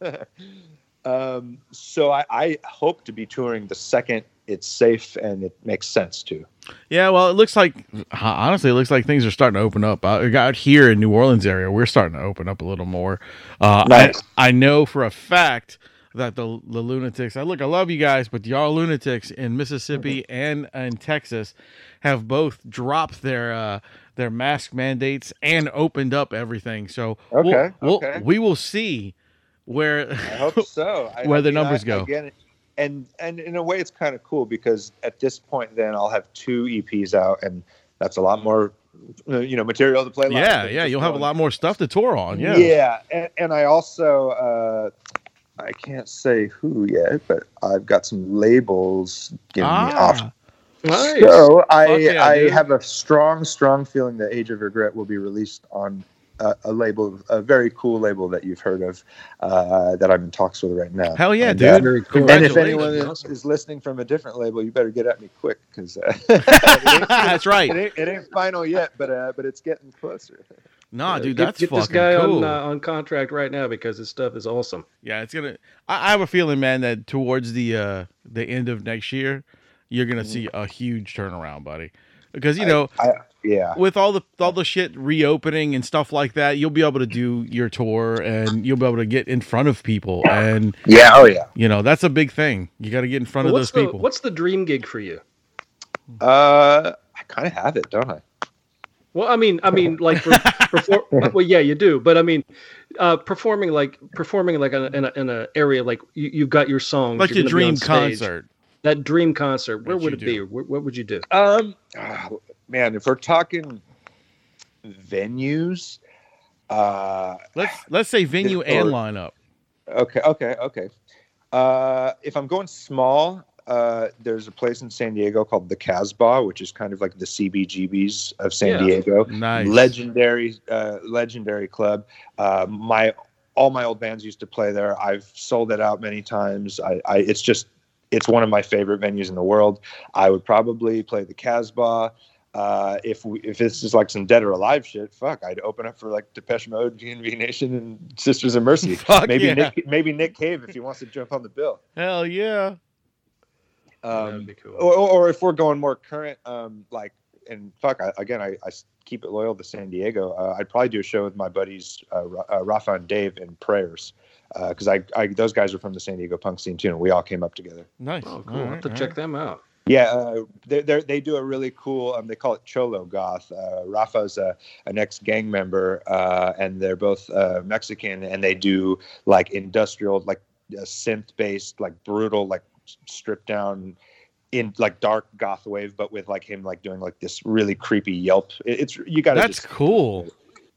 um, so I, I hope to be touring the second it's safe and it makes sense to. Yeah, well, it looks like honestly, it looks like things are starting to open up out, out here in New Orleans area. We're starting to open up a little more. Uh, Nice. I, I know for a fact that the the lunatics. I look, I love you guys, but y'all lunatics in Mississippi and in Texas have both dropped their uh, their mask mandates and opened up everything. So we'll- Okay, we'll, we will see where I hope so. I, Where I the mean, numbers I- go. Again, and and in a way, it's kind of cool because at this point, then I'll have two EPs out, and that's a lot more, uh, you know, material to play. live yeah, yeah, you'll have a lot more stuff to tour on. Yeah, yeah, and, and I also, uh, I can't say who yet, but I've got some labels giving me offers. Ah, Nice. So I, yeah, I dude. have a strong, strong feeling that Age of Regret will be released on a, a label, a very cool label that you've heard of, uh, that I'm in talks with right now. hell yeah, And, dude! uh, Very cool. and if anyone is, Awesome. is listening from a different label, you better get at me quick because uh, That's right. it, ain't, it ain't final yet, but uh, but it's getting closer. Nah, Yeah, dude, get, that's get fucking this guy cool. on uh, on contract right now because his stuff is awesome. Yeah, it's gonna. I, I have a feeling, man, that towards the uh the end of next year, you're gonna see a huge turnaround, buddy. Because you know, I, yeah, with all the all the shit reopening and stuff like that, you'll be able to do your tour and you'll be able to get in front of people, and yeah, oh yeah. you know that's a big thing. You got to get in front Well, of those the people. what's the dream gig for you? Uh, I kind of have it, don't I? Well, I mean, I mean, like, for, perform, well, yeah, you do, but I mean, uh, performing like performing like in a, in a, in a area like you, you've got your songs, like your gonna be on dream stage. concert. That dream concert, where That would you it be? do. Where, what would you do? Um, ah, man, if we're talking venues, uh, Let's let's say venue Or- and lineup. okay, okay, okay. Uh, if I'm going small, uh, there's a place in San Diego called the Casbah, which is kind of like the CBGBs of San Yeah. Diego. Nice. Legendary, uh, legendary club. Uh, my all my old bands used to play there. I've sold it out many times. I, I it's just it's one of my favorite venues in the world. I would probably play the Casbah. Uh, if we, if this is like some dead or alive shit, fuck, I'd open up for like Depeche Mode, VNV Nation, and Sisters of Mercy. Fuck maybe yeah. Nick, maybe Nick Cave if he wants to jump on the bill. Hell yeah. That'd Um, be cool. or, or if we're going more current, um, like and fuck, I, again, I, I s- keep it loyal to San Diego. Uh, I'd probably do a show with my buddies uh, Ra- uh, Rafa and Dave in Prayers because I, I those guys are from the San Diego punk scene too, and we all came up together. Nice. oh, All cool. I'll have to all check right. them out. Yeah, uh, they they they do a really cool. Um, they call it Cholo Goth. Uh, Rafa's a, an ex gang member, uh, and they're both uh, Mexican, and they do like industrial, like uh, synth based, like brutal, like stripped down in like dark goth wave, but with like him like doing like this really creepy yelp. It, it's you got to. That's cool.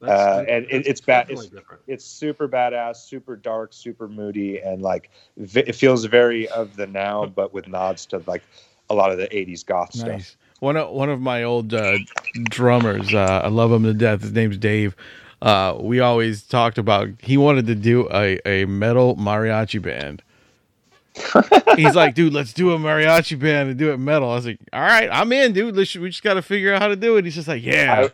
That's, Uh, and it- it's bad- definitely it's- different. It's super badass, super dark, super moody, and like v- it feels very of the now, but with nods to like a lot of the '80s goth stuff. One of one of my old uh, drummers, uh, I love him to death. His name's Dave. Uh, we always talked about he wanted to do a, a metal mariachi band. He's like, dude, let's do a mariachi band and do it metal. I was like, all right, I'm in, dude. Let's, we just got to figure out how to do it. He's just like, yeah,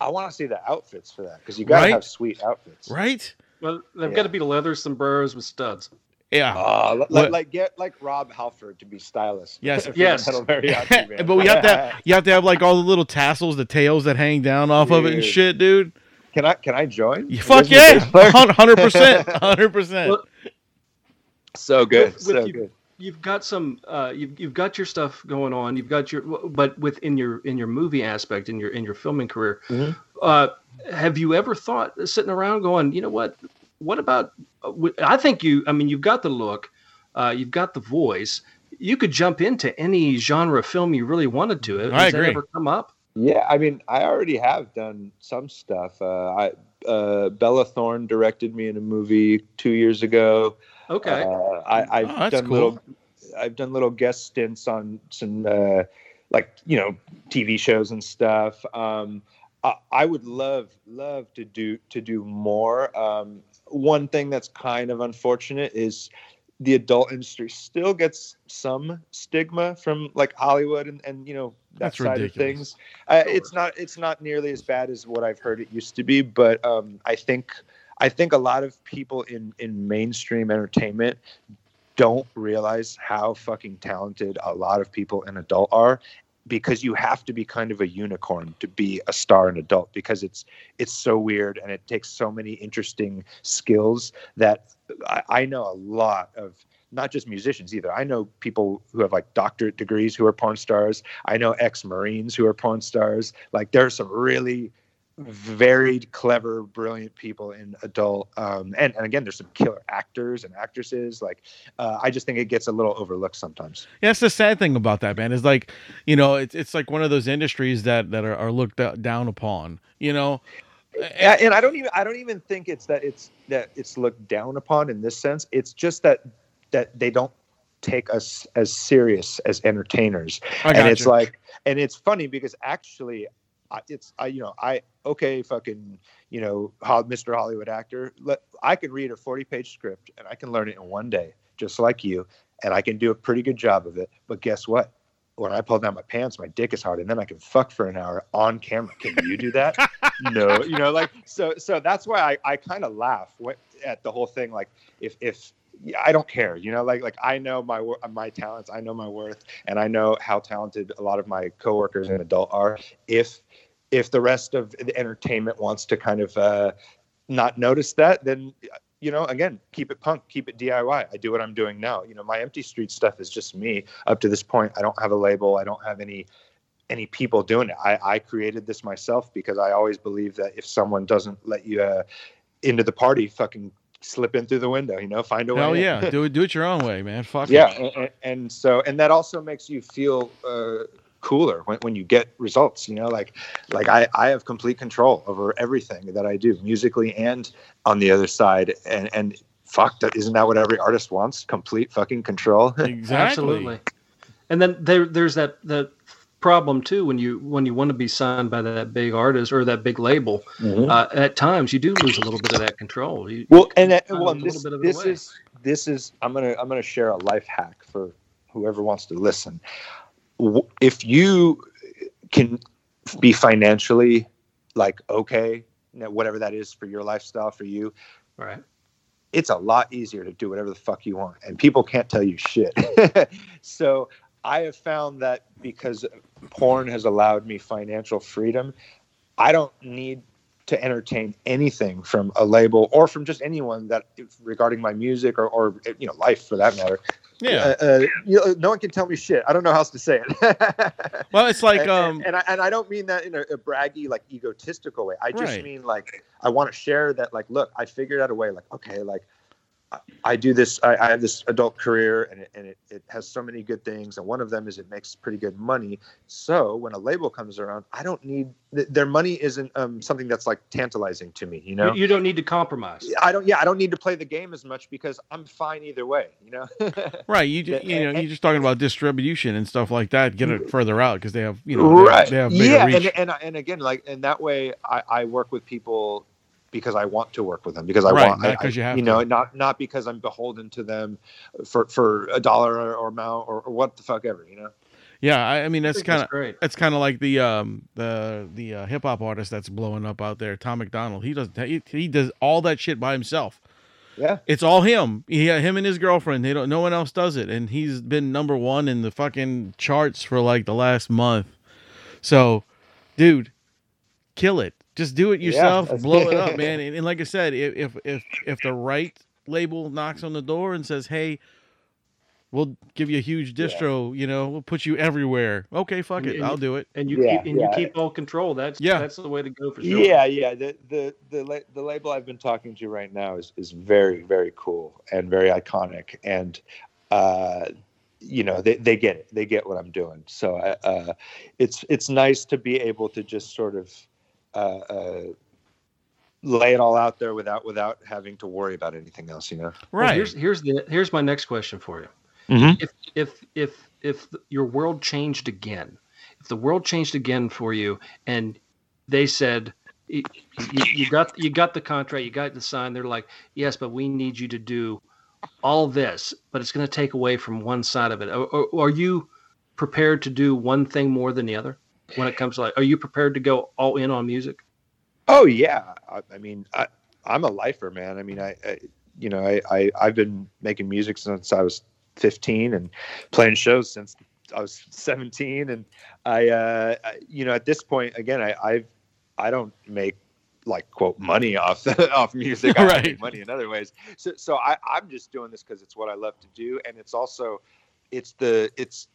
I want to see the outfits for that because you gotta Right? have sweet outfits. right, Well, they've Yeah. got to be leather sombreros with studs. Yeah. Uh, li- What- like, like get like Rob Halford to be stylist. Yes. Yes. metal mariachi band. but we have to you have to have like all the little tassels, the tails that hang down off of it and shit, dude. Can I can I join? You fuck yeah, hundred percent, hundred percent. So good, With- so with you- good. You've got some. Uh, you've you've got your stuff going on. You've got your, but within your in your movie aspect in your in your filming career, Mhm. uh, have you ever thought sitting around going, you know what? What about? I think you. I mean, you've got the look, uh, you've got the voice. You could jump into any genre film you really wanted to. Has I that agree. ever come up? Yeah, I mean, I already have done some stuff. Uh, I uh, Bella Thorne directed me in a movie two years ago. Okay. Uh, I, I've Oh, done cool. little, I've done little guest stints on some, uh, like you know, TV shows and stuff. Um, I, I would love, love to do to do more. Um, one thing that's kind of unfortunate is the adult industry still gets some stigma from like Hollywood and, and you know that That's side ridiculous. of things. Uh, it's not it's not nearly as bad as what I've heard it used to be, but um, I think I think a lot of people in in mainstream entertainment don't realize how fucking talented a lot of people in adult are because you have to be kind of a unicorn to be a star and adult because it's it's so weird and it takes so many interesting skills that I, I know a lot of not just musicians either. I know people who have like doctorate degrees who are porn stars. I know ex-marines who are porn stars. Like there are some really varied, clever, brilliant people in adult. Um, and, and again, there's some killer actors and actresses. Like, uh, I just think it gets a little overlooked sometimes. Yeah, that's the sad thing about that, man. Is like, you know, it's it's like one of those industries that that are, are looked down upon. You know, Yeah, and I don't even I don't even think it's that it's that it's looked down upon in this sense. It's just that that they don't take us as serious as entertainers. And it's you. like and it's funny because actually I- it's I you know I okay fucking you know Mr. Hollywood actor let I could read a 40 page script and I can learn it in one day just like you and I can do a pretty good job of it but guess what when I pull down my pants my dick is hard and then I can fuck for an hour on camera can you do that no you know like so so that's why I I kind of laugh at the whole thing like if if I don't care, you know. Like, like I know my my talents, I know my worth, and I know how talented a lot of my coworkers in adult are. If if the rest of the entertainment wants to kind of uh, not notice that, then you know, again, keep it punk, keep it DIY. I do what I'm doing now. You know, my empty street stuff is just me. Up to this point, I don't have a label. I don't have any any people doing it. I, I created this myself because I always believe that if someone doesn't let you uh, into the party, fucking slip in through the window. You know, find a way. hell in. yeah, do it do it your own way, man. Fuck yeah, and, and, and so and that also makes you feel uh, cooler when, when you get results. You know, like like I I have complete control over everything that I do musically and on the other side, and and fuck that isn't that what every artist wants? Complete fucking control. Exactly. Absolutely. And then there, there's that that problem too when you when you want to be signed by that big artist or that big label. Uh, at times, you do lose a little bit of that control. You, well and that, well a this, bit of this is this is i'm gonna i'm gonna share a life hack for whoever wants to listen if you can be financially like okay whatever that is for your lifestyle for you right. it's a lot easier to do whatever the fuck you want and people can't tell you shit so i have found that because porn has allowed me financial freedom i don't need to entertain anything from a label or from just anyone that regarding my music or, or you know life for that matter Yeah. uh, uh, you know, no one can tell me shit i don't know how else to say it Well, it's like and, um. and, and I, and I don't mean that in a, a braggy like egotistical way i just Right. mean like i want to share that like look i figured out a way like okay like I, I do this I, I have this adult career and, it, and it, it has so many good things and one of them is it makes pretty good money so when a label comes around i don't need th- their money isn't um, something that's like tantalizing to me you know You, you don't need to compromise. I don't. Yeah, I don't need to play the game as much because I'm fine either way. You know. Right, you ju- Yeah, you know you're just talking about distribution and stuff like that. Get it further out because they have you know right. they have, they have bigger yeah, reach. and, and and again, like, and that way, I, I work with people because I want to work with them because I Right, want, not I- 'cause you have you know, to. not not because I'm beholden to them for for a dollar or, or amount or, or what the fuck ever. You know. yeah, I, I mean I that's kind of great. that's kind of like the um the the uh, hip hop artist that's blowing up out there, Tom MacDonald. He does he, he does all that shit by himself. Yeah. It's all him. Yeah, him and his girlfriend. They don't. No one else does it, and he's been number one in the fucking charts for like the last month. So, dude, kill it. Just do it yourself. that's- blow it up, man. And, and like I said, if if if if the right label knocks on the door and says, "Hey, we'll give you a huge distro," you know, we'll put you everywhere. Okay, fuck it, And- I'll do it. And you Yeah, keep and yeah. you keep all control. That's Yeah. that's the way to go for sure. Yeah, yeah. The the the the label I've been talking to right now is is very very cool and very iconic, and uh, you know they, they get it they get what i'm doing so uh, it's it's nice to be able to just sort of uh, uh, lay it all out there without without having to worry about anything else you know Well, Right. here's here's the here's my next question for you. Mhm. If if if if your world changed again, if the world changed again for you, and they said you, you, you got you got the contract, you got the sign, they're like, yes, but we need you to do all this, but it's going to take away from one side of it. Or, or, are you prepared to do one thing more than the other when it comes to like? Are you prepared to go all in on music? Oh yeah, I, I mean, I, I'm a lifer, man. I mean, I, I you know, I, I I've been making music since I was 15 and playing shows since I was 17, and I, uh, I you know, at this point, again, I, I've I don't make like quote money off off music. I Right. make money in other ways. So so I, I'm just doing this because it's what I love to do, and it's also it's the it's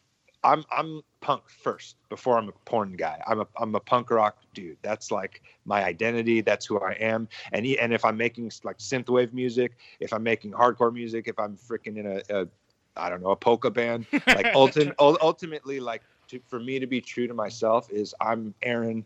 I'm I'm punk first before I'm a porn guy. I'm a I'm a punk rock dude. That's like my identity. That's who I am. And he, and if I'm making like synthwave music, if I'm making hardcore music, if I'm freaking in a, a I don't know a polka band, like ulti- ultimately like to, for me to be true to myself is I'm Aaron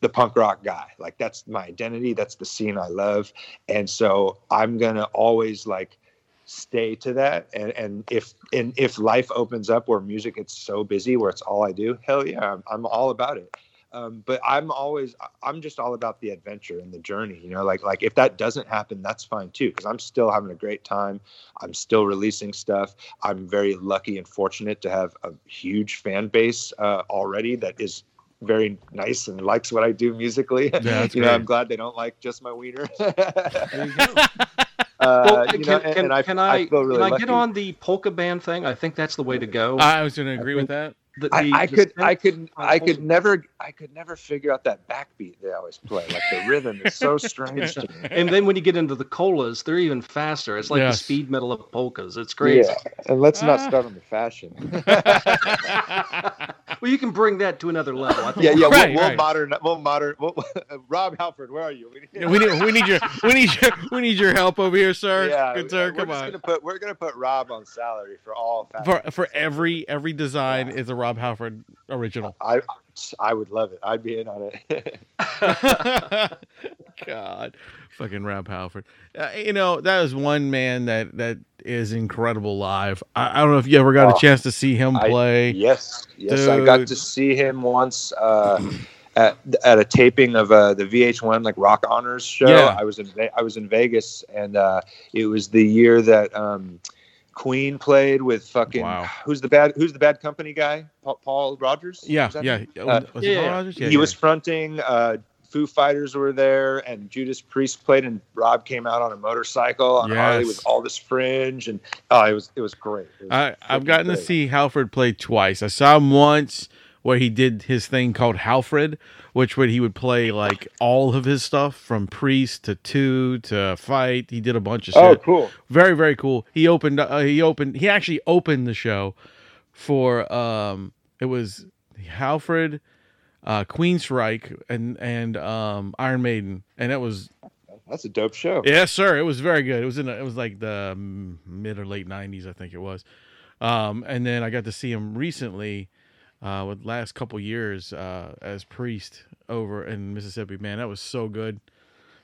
the punk rock guy like that's my identity that's the scene i love and so i'm gonna always like stay to that and and if and if life opens up where music gets so busy where it's all i do hell yeah i'm, I'm all about it um, but i'm always i'm just all about the adventure and the journey you know like like if that doesn't happen that's fine too because i'm still having a great time i'm still releasing stuff i'm very lucky and fortunate to have a huge fan base uh, already that is very nice and likes what I do musically. that's you know. I'm glad they don't like just my wiener. There you go. Uh, Well, you can, know, can, and, and I, can I, I, really can I lucky. get on the polka band thing? I think that's the way to go. I was going to agree with that. The- I, the- I the could, I could, I could never, I could never figure out that backbeat they always play. Like the rhythm is so strange to me. And then when you get into the colas, they're even faster. It's like Yes. the speed metal of polkas. It's crazy. Yeah, and let's not Ah. start on the fashion. well, you can bring that to another level. I think yeah, yeah, Right, we'll, we'll right. modern, we'll modern. We'll, Rob Halford, where are you? We Yeah, we need we need your we need your we need your help over here, sir. yeah, Good sir, we're come just on. Gonna put, we're gonna put Rob on salary for all. fashion. For for every every design is a Rob Halford original. I, I would love it. I'd be in on it. God, fucking Rob Halford. Uh, you know that is one man that that is incredible live. I, I don't know if you ever got Oh, a chance to see him I- play. yes, yes, I got to see him once uh, at at a taping of uh, the VH1 like Rock Honors show. Yeah. I was in I was in Vegas, and uh, it was the year that um, Queen played with fucking Wow. who's the bad who's the bad company guy Paul, Paul Rodgers. yeah, yeah. Oh, Uh, yeah. Rodgers? Yeah, he yeah. was fronting. Uh, Foo Fighters were there, and Judas Priest played, and Rob came out on a motorcycle on a Harley with all this fringe, and oh, it was it was great. It was I, I've gotten to see Halford play twice. I saw him once where he did his thing called Halford, which would he would play like all of his stuff from Priest to Two to Fight. He did a bunch of shit. Oh, cool. Very very cool. He opened uh, he opened he actually opened the show for um it was Halford, uh Queensryche and and um Iron Maiden and it was That's a dope show. Yes, sir. It was very good. It was in. A, it was like the mid or late '90s, I think it was. Um, and then I got to see him recently, uh, with last couple years uh, as priest over in Mississippi. Man, that was so good.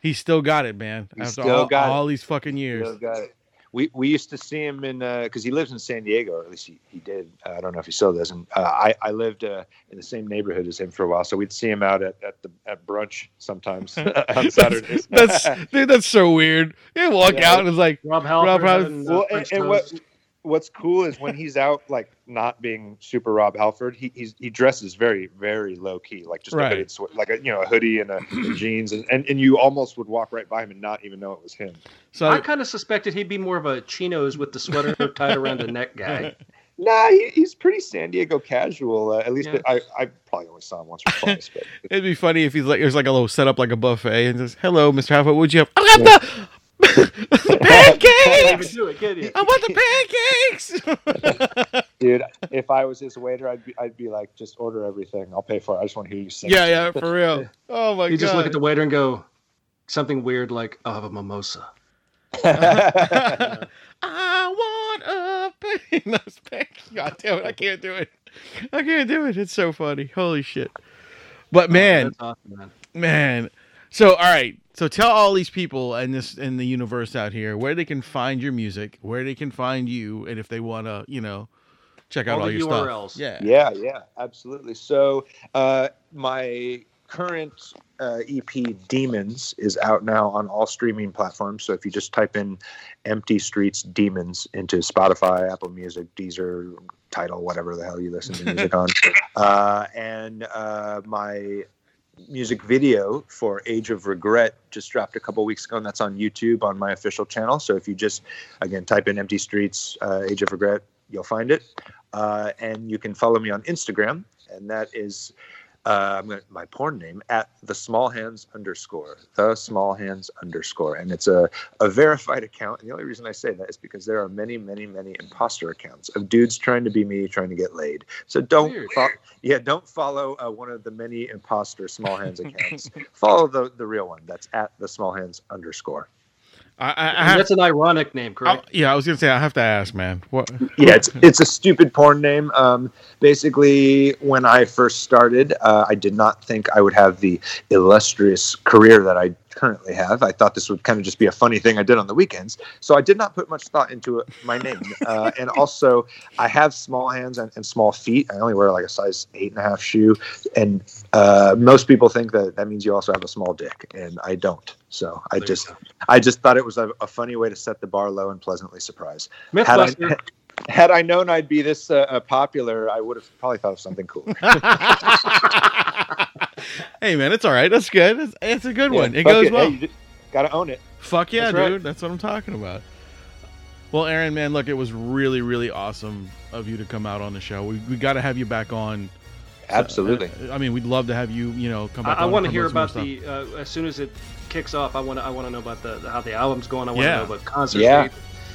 He still got it, man. He after still all, got it. these fucking years. Still got it. We we used to see him in because he lives in San Diego, or at least he, he did. Uh, I don't know if he still does. And uh, I I lived uh, in the same neighborhood as him for a while, so we'd see him out at, at the at brunch sometimes on Saturdays. that's dude. That's so weird. You walk Yeah. out and it's like Rob Halford. Rob Halford- and, uh, well, and, and what toast. What's cool is when he's out, like not being super Rob Halford, he he's, he dresses very very low key, like just Right. a hooded, like a you know a hoodie and a jeans, and, and and you almost would walk right by him and not even know it was him. so. I kind of suspected he'd be more of a chinos with the sweater tied around the neck guy. Nah, he, he's pretty San Diego casual. Uh, at least Yeah. I, I probably only saw him once or twice. But It'd be funny if he's like, there's like a little setup like a buffet and says, "Hello, Mr. Halford, what'd you have?" I got the, the Can't pancakes. even do it, can? I want the pancakes. dude, if I was his waiter, I'd be I'd be like, just order everything. I'll pay for it. I just want to hear you sing. yeah, yeah, for real. Oh my You god. You just look at the waiter and go something weird like, "I'll have a mimosa." I want a No, it's back. God damn it! I can't do it. I can't do it. It's so funny. Holy shit! But oh, man, That's awesome, man. man. So all right. So tell all these people in this in the universe out here where they can find your music, where they can find you, and if they want to, you know, check out All all, the your URLs. stuff. Yeah. Yeah, yeah, absolutely. So uh, my current uh, EP Demons is out now on all streaming platforms. So if you just type in "Empty Streets Demons" into Spotify, Apple Music, Deezer, Tidal, whatever the hell you listen to music on, uh, and uh, my music video for Age of Regret just dropped a couple weeks ago, and that's on YouTube on my official channel. So if you just again type in "Empty Streets" uh, Age of Regret, you'll find it. Uh, and you can follow me on Instagram, and that is uh, I'm gonna, my porn name at the small hands underscore the small hands underscore, and it's a, a verified account. And the only reason I say that is because there are many, many, many imposter accounts of dudes trying to be me, trying to get laid. So don't, fo- yeah, don't follow uh, one of the many imposter small hands accounts. follow the the real one. That's at the small hands underscore. I, I, I have, that's an ironic name, I- yeah, I was gonna say I have to ask, man. What? yeah, it's it's a stupid porn name. Um, basically, when I first started, uh, I did not think I would have the illustrious career that I currently have. I thought this would kind of just be a funny thing I did on the weekends, so I did not put much thought into it, my name. Uh, and also, I have small hands and, and small feet. I only wear like a size eight and a half shoe, and uh, most people think that that means you also have a small dick, and I don't. So I There just. I just thought it was a, a funny way to set the bar low and pleasantly surprise had I, had I known I'd be this uh, uh, popular, I would have probably thought of something cool. hey, man, it's all right. That's good. It's, it's a good one. It goes Hey, well. you gotta own it. Fuck yeah, That's right. dude. That's what I'm talking about. Well, Aaron, man, look, it was really, really awesome of you to come out on the show. We, we got to have you back on. Absolutely. Uh, I mean, we'd love to have you, you know, come back. I on want to hear about the uh, as soon as it kicks off. I want to I want to know about the how the album's going. I want to Yeah. know about concert Yeah.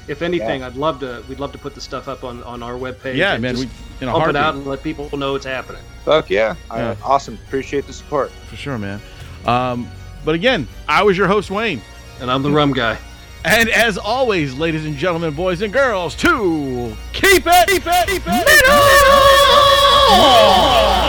Date. If anything, I'd love to. We'd love to put the stuff up on on our webpage. Yeah, man. We in a pump it out and let people know it's happening. Fuck yeah. Yeah. Uh, awesome. Appreciate the support. for sure, man. Um, but again, I was your host, Wayne. And I'm the rum guy. And as always, ladies and gentlemen, boys and girls, to keep it, keep it, keep it We'll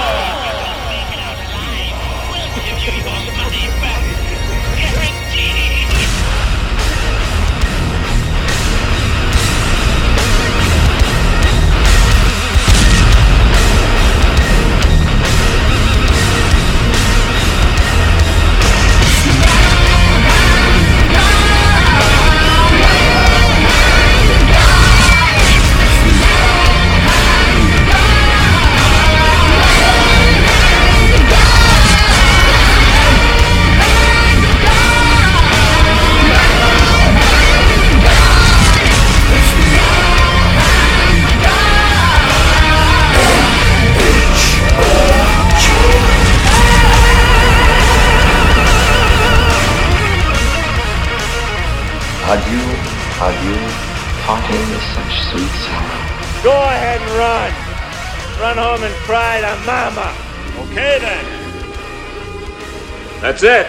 cry to mama. Okay then. That's it.